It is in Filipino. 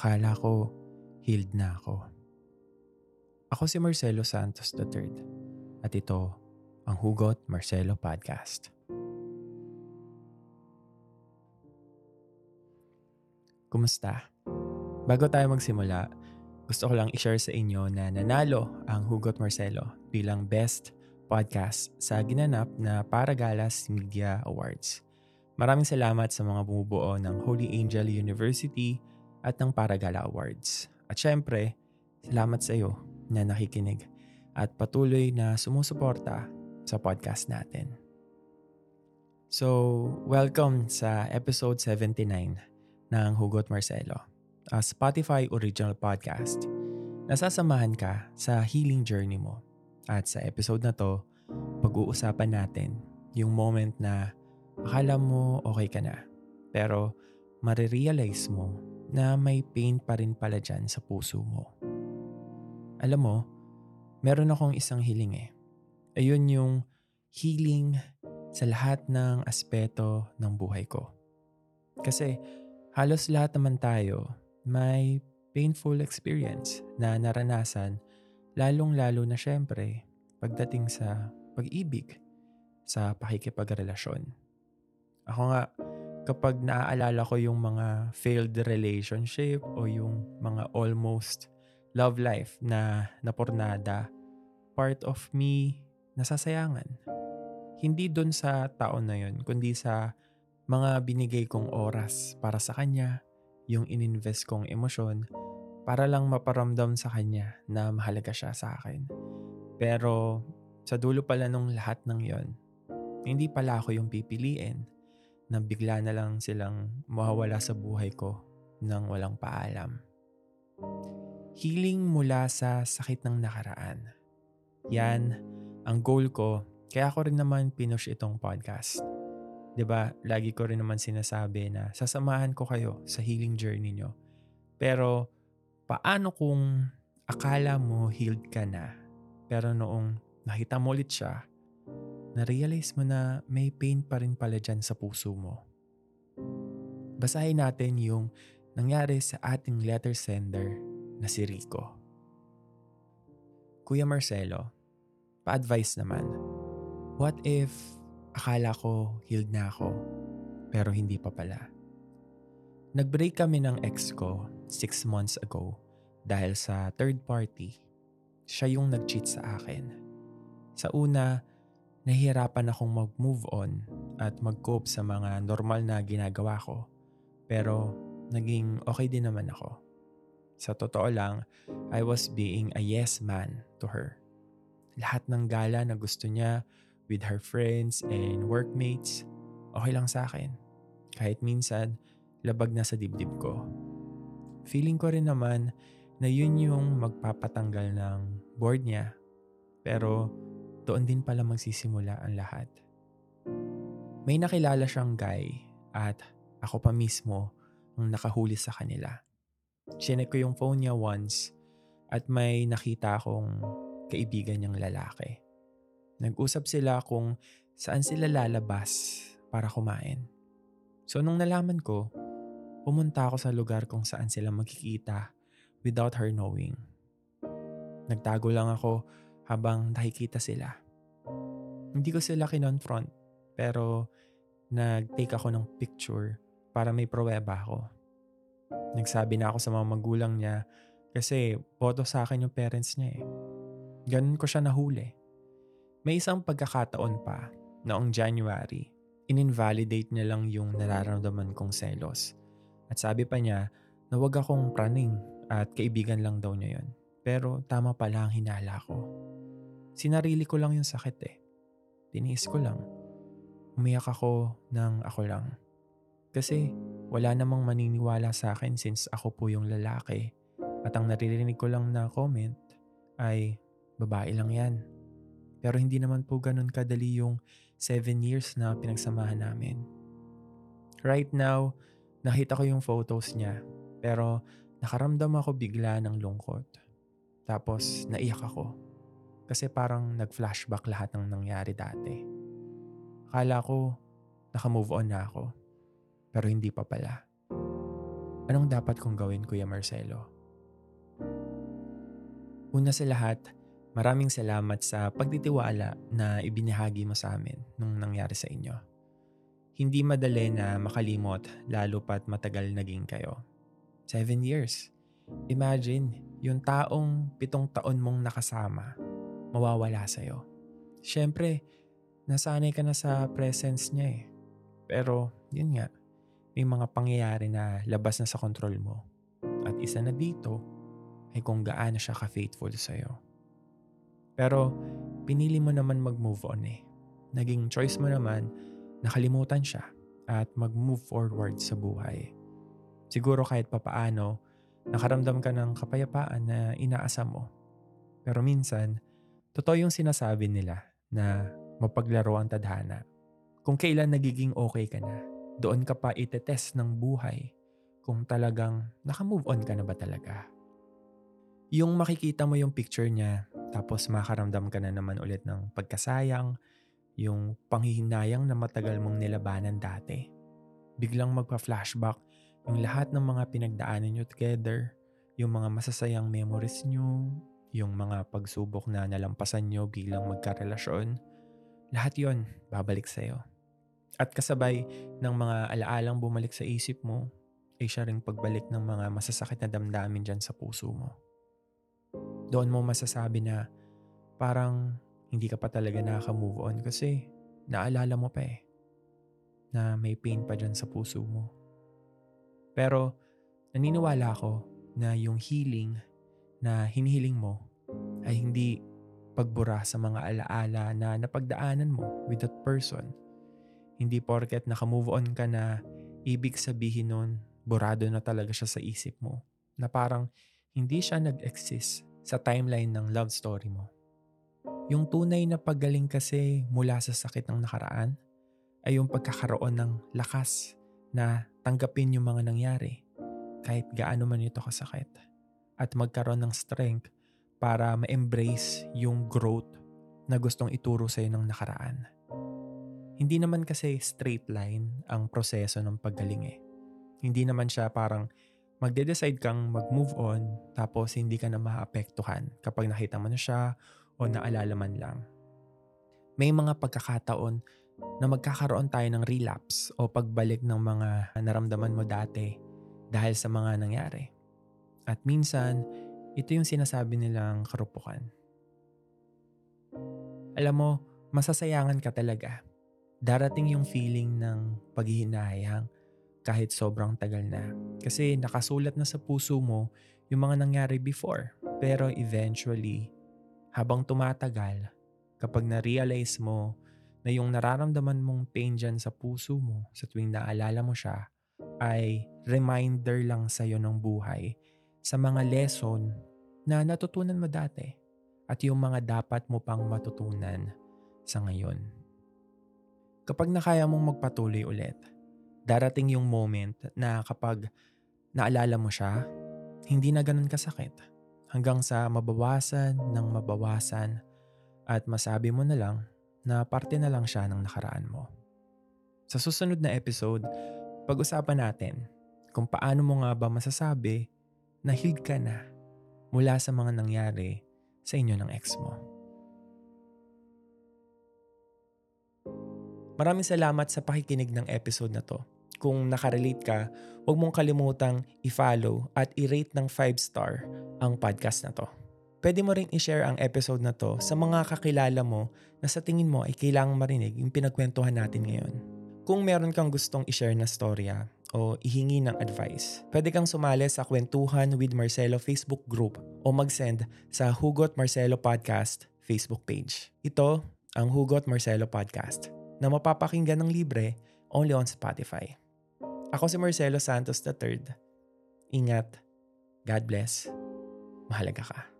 akala ko healed na ako. Ako si Marcelo Santos III at ito ang Hugot Marcelo Podcast. Kumusta? Bago tayo magsimula, gusto ko lang i-share sa inyo na nanalo ang Hugot Marcelo bilang Best Podcast sa ginanap na Paragalas Media Awards. Maraming salamat sa mga bumubuo ng Holy Angel University at ng Paragala Awards. At syempre, salamat sa iyo na nakikinig at patuloy na sumusuporta sa podcast natin. So, welcome sa episode 79 ng Hugot Marcelo, a Spotify original podcast. Nasasamahan ka sa healing journey mo. At sa episode na to, pag-uusapan natin yung moment na akala mo okay ka na. Pero marirealize mo na may pain pa rin pala dyan sa puso mo. Alam mo, meron akong isang hiling eh. Ayun yung healing sa lahat ng aspeto ng buhay ko. Kasi halos lahat naman tayo may painful experience na naranasan lalong-lalo na syempre pagdating sa pag-ibig, sa pakikipagrelasyon. Ako nga, kapag naaalala ko yung mga failed relationship o yung mga almost love life na napornada, part of me nasasayangan. Hindi dun sa taon na yun, kundi sa mga binigay kong oras para sa kanya, yung ininvest kong emosyon, para lang maparamdam sa kanya na mahalaga siya sa akin. Pero sa dulo pala nung lahat ng yon, hindi pala ako yung pipiliin na bigla na lang silang mawawala sa buhay ko nang walang paalam. Healing mula sa sakit ng nakaraan. Yan ang goal ko kaya ko rin naman pinush itong podcast. 'Di ba? Lagi ko rin naman sinasabi na sasamahan ko kayo sa healing journey nyo. Pero paano kung akala mo healed ka na pero noong nakita mo ulit siya, na-realize mo na may pain pa rin pala dyan sa puso mo. Basahin natin yung nangyari sa ating letter sender na si Rico. Kuya Marcelo, pa-advise naman, what if akala ko healed na ako pero hindi pa pala? Nag-break kami ng ex ko six months ago dahil sa third party. Siya yung nag-cheat sa akin. Sa una, nahihirapan akong mag-move on at mag-cope sa mga normal na ginagawa ko. Pero naging okay din naman ako. Sa totoo lang, I was being a yes man to her. Lahat ng gala na gusto niya with her friends and workmates, okay lang sa akin. Kahit minsan, labag na sa dibdib ko. Feeling ko rin naman na yun yung magpapatanggal ng board niya. Pero doon din pala magsisimula ang lahat. May nakilala siyang guy at ako pa mismo ang nakahuli sa kanila. Chinek ko yung phone niya once at may nakita akong kaibigan niyang lalaki. Nag-usap sila kung saan sila lalabas para kumain. So nung nalaman ko, pumunta ako sa lugar kung saan sila magkikita without her knowing. Nagtago lang ako habang nakikita sila. Hindi ko sila kinonfront pero nag-take ako ng picture para may pruweba ako. Nagsabi na ako sa mga magulang niya kasi boto sa akin yung parents niya eh. Ganun ko siya nahuli. May isang pagkakataon pa noong January, in-invalidate niya lang yung nararamdaman kong selos. At sabi pa niya na wag akong praning at kaibigan lang daw niya yon. Pero tama pala ang hinala ko. Sinarili ko lang yung sakit eh. Tiniis ko lang. Umiyak ako ng ako lang. Kasi wala namang maniniwala sa akin since ako po yung lalaki. At ang naririnig ko lang na comment ay babae lang yan. Pero hindi naman po ganun kadali yung 7 years na pinagsamahan namin. Right now, nakita ko yung photos niya. Pero nakaramdam ako bigla ng lungkot. Tapos naiyak ako kasi parang nag-flashback lahat ng nangyari dati. Akala ko, naka-move on na ako. Pero hindi pa pala. Anong dapat kong gawin, Kuya Marcelo? Una sa lahat, maraming salamat sa pagtitiwala na ibinahagi mo sa amin nung nangyari sa inyo. Hindi madali na makalimot lalo pat matagal naging kayo. Seven years. Imagine, yung taong pitong taon mong nakasama, mawawala sa'yo. Siyempre, nasanay ka na sa presence niya eh. Pero, yun nga, may mga pangyayari na labas na sa kontrol mo. At isa na dito ay kung gaano siya ka-faithful sa'yo. Pero pinili mo naman mag-move on eh. Naging choice mo naman nakalimutan siya at mag-move forward sa buhay. Siguro kahit papaano, nakaramdam ka ng kapayapaan na inaasam mo. Pero minsan, totoo yung sinasabi nila na mapaglaro ang tadhana. Kung kailan nagiging okay ka na, doon ka pa itetest ng buhay kung talagang nakamove on ka na ba talaga. Yung makikita mo yung picture niya, tapos makaramdam ka na naman ulit ng pagkasayang, yung panghihinayang na matagal mong nilabanan dati. Biglang magpa-flashback yung lahat ng mga pinagdaanan nyo together, yung mga masasayang memories nyo, yung mga pagsubok na nalampasan nyo bilang magkarelasyon, lahat yon babalik sa'yo. At kasabay ng mga alaalang bumalik sa isip mo, ay siya ring pagbalik ng mga masasakit na damdamin dyan sa puso mo. Doon mo masasabi na parang hindi ka pa talaga nakaka-move on kasi naalala mo pa eh na may pain pa dyan sa puso mo. Pero naniniwala ako na yung healing na hinihiling mo ay hindi pagbura sa mga alaala na napagdaanan mo with that person hindi porket naka-move on ka na, ibig sabihin nun, burado na talaga siya sa isip mo. Na parang hindi siya nag-exist sa timeline ng love story mo. Yung tunay na paggaling kasi mula sa sakit ng nakaraan ay yung pagkakaroon ng lakas na tanggapin yung mga nangyari kahit gaano man ito kasakit at magkaroon ng strength para ma-embrace yung growth na gustong ituro sa'yo ng nakaraan. Hindi naman kasi straight line ang proseso ng paggaling eh. Hindi naman siya parang magde-decide kang mag-move on tapos hindi ka na maapektuhan kapag nakita mo na siya o naalala man lang. May mga pagkakataon na magkakaroon tayo ng relapse o pagbalik ng mga naramdaman mo dati dahil sa mga nangyari. At minsan, ito yung sinasabi nilang karupukan. Alam mo, masasayangan ka talaga darating yung feeling ng paghihinayang kahit sobrang tagal na. Kasi nakasulat na sa puso mo yung mga nangyari before. Pero eventually, habang tumatagal, kapag na-realize mo na yung nararamdaman mong pain dyan sa puso mo sa tuwing naalala mo siya, ay reminder lang sa'yo ng buhay sa mga lesson na natutunan mo dati at yung mga dapat mo pang matutunan sa ngayon. Kapag nakaya mong magpatuloy ulit, darating yung moment na kapag naalala mo siya, hindi na ganun kasakit. Hanggang sa mabawasan ng mabawasan at masabi mo na lang na parte na lang siya ng nakaraan mo. Sa susunod na episode, pag-usapan natin kung paano mo nga ba masasabi na ka na mula sa mga nangyari sa inyo ng ex mo. Maraming salamat sa pakikinig ng episode na to. Kung nakarelate ka, huwag mong kalimutang i-follow at i-rate ng 5 star ang podcast na to. Pwede mo ring i-share ang episode na to sa mga kakilala mo na sa tingin mo ay kailangang marinig yung pinagkwentuhan natin ngayon. Kung meron kang gustong i-share na storya o ihingi ng advice, pwede kang sumali sa Kwentuhan with Marcelo Facebook group o mag-send sa Hugot Marcelo Podcast Facebook page. Ito ang Hugot Marcelo Podcast na mapapakinggan ng libre only on Spotify. Ako si Marcelo Santos III. Ingat. God bless. Mahalaga ka.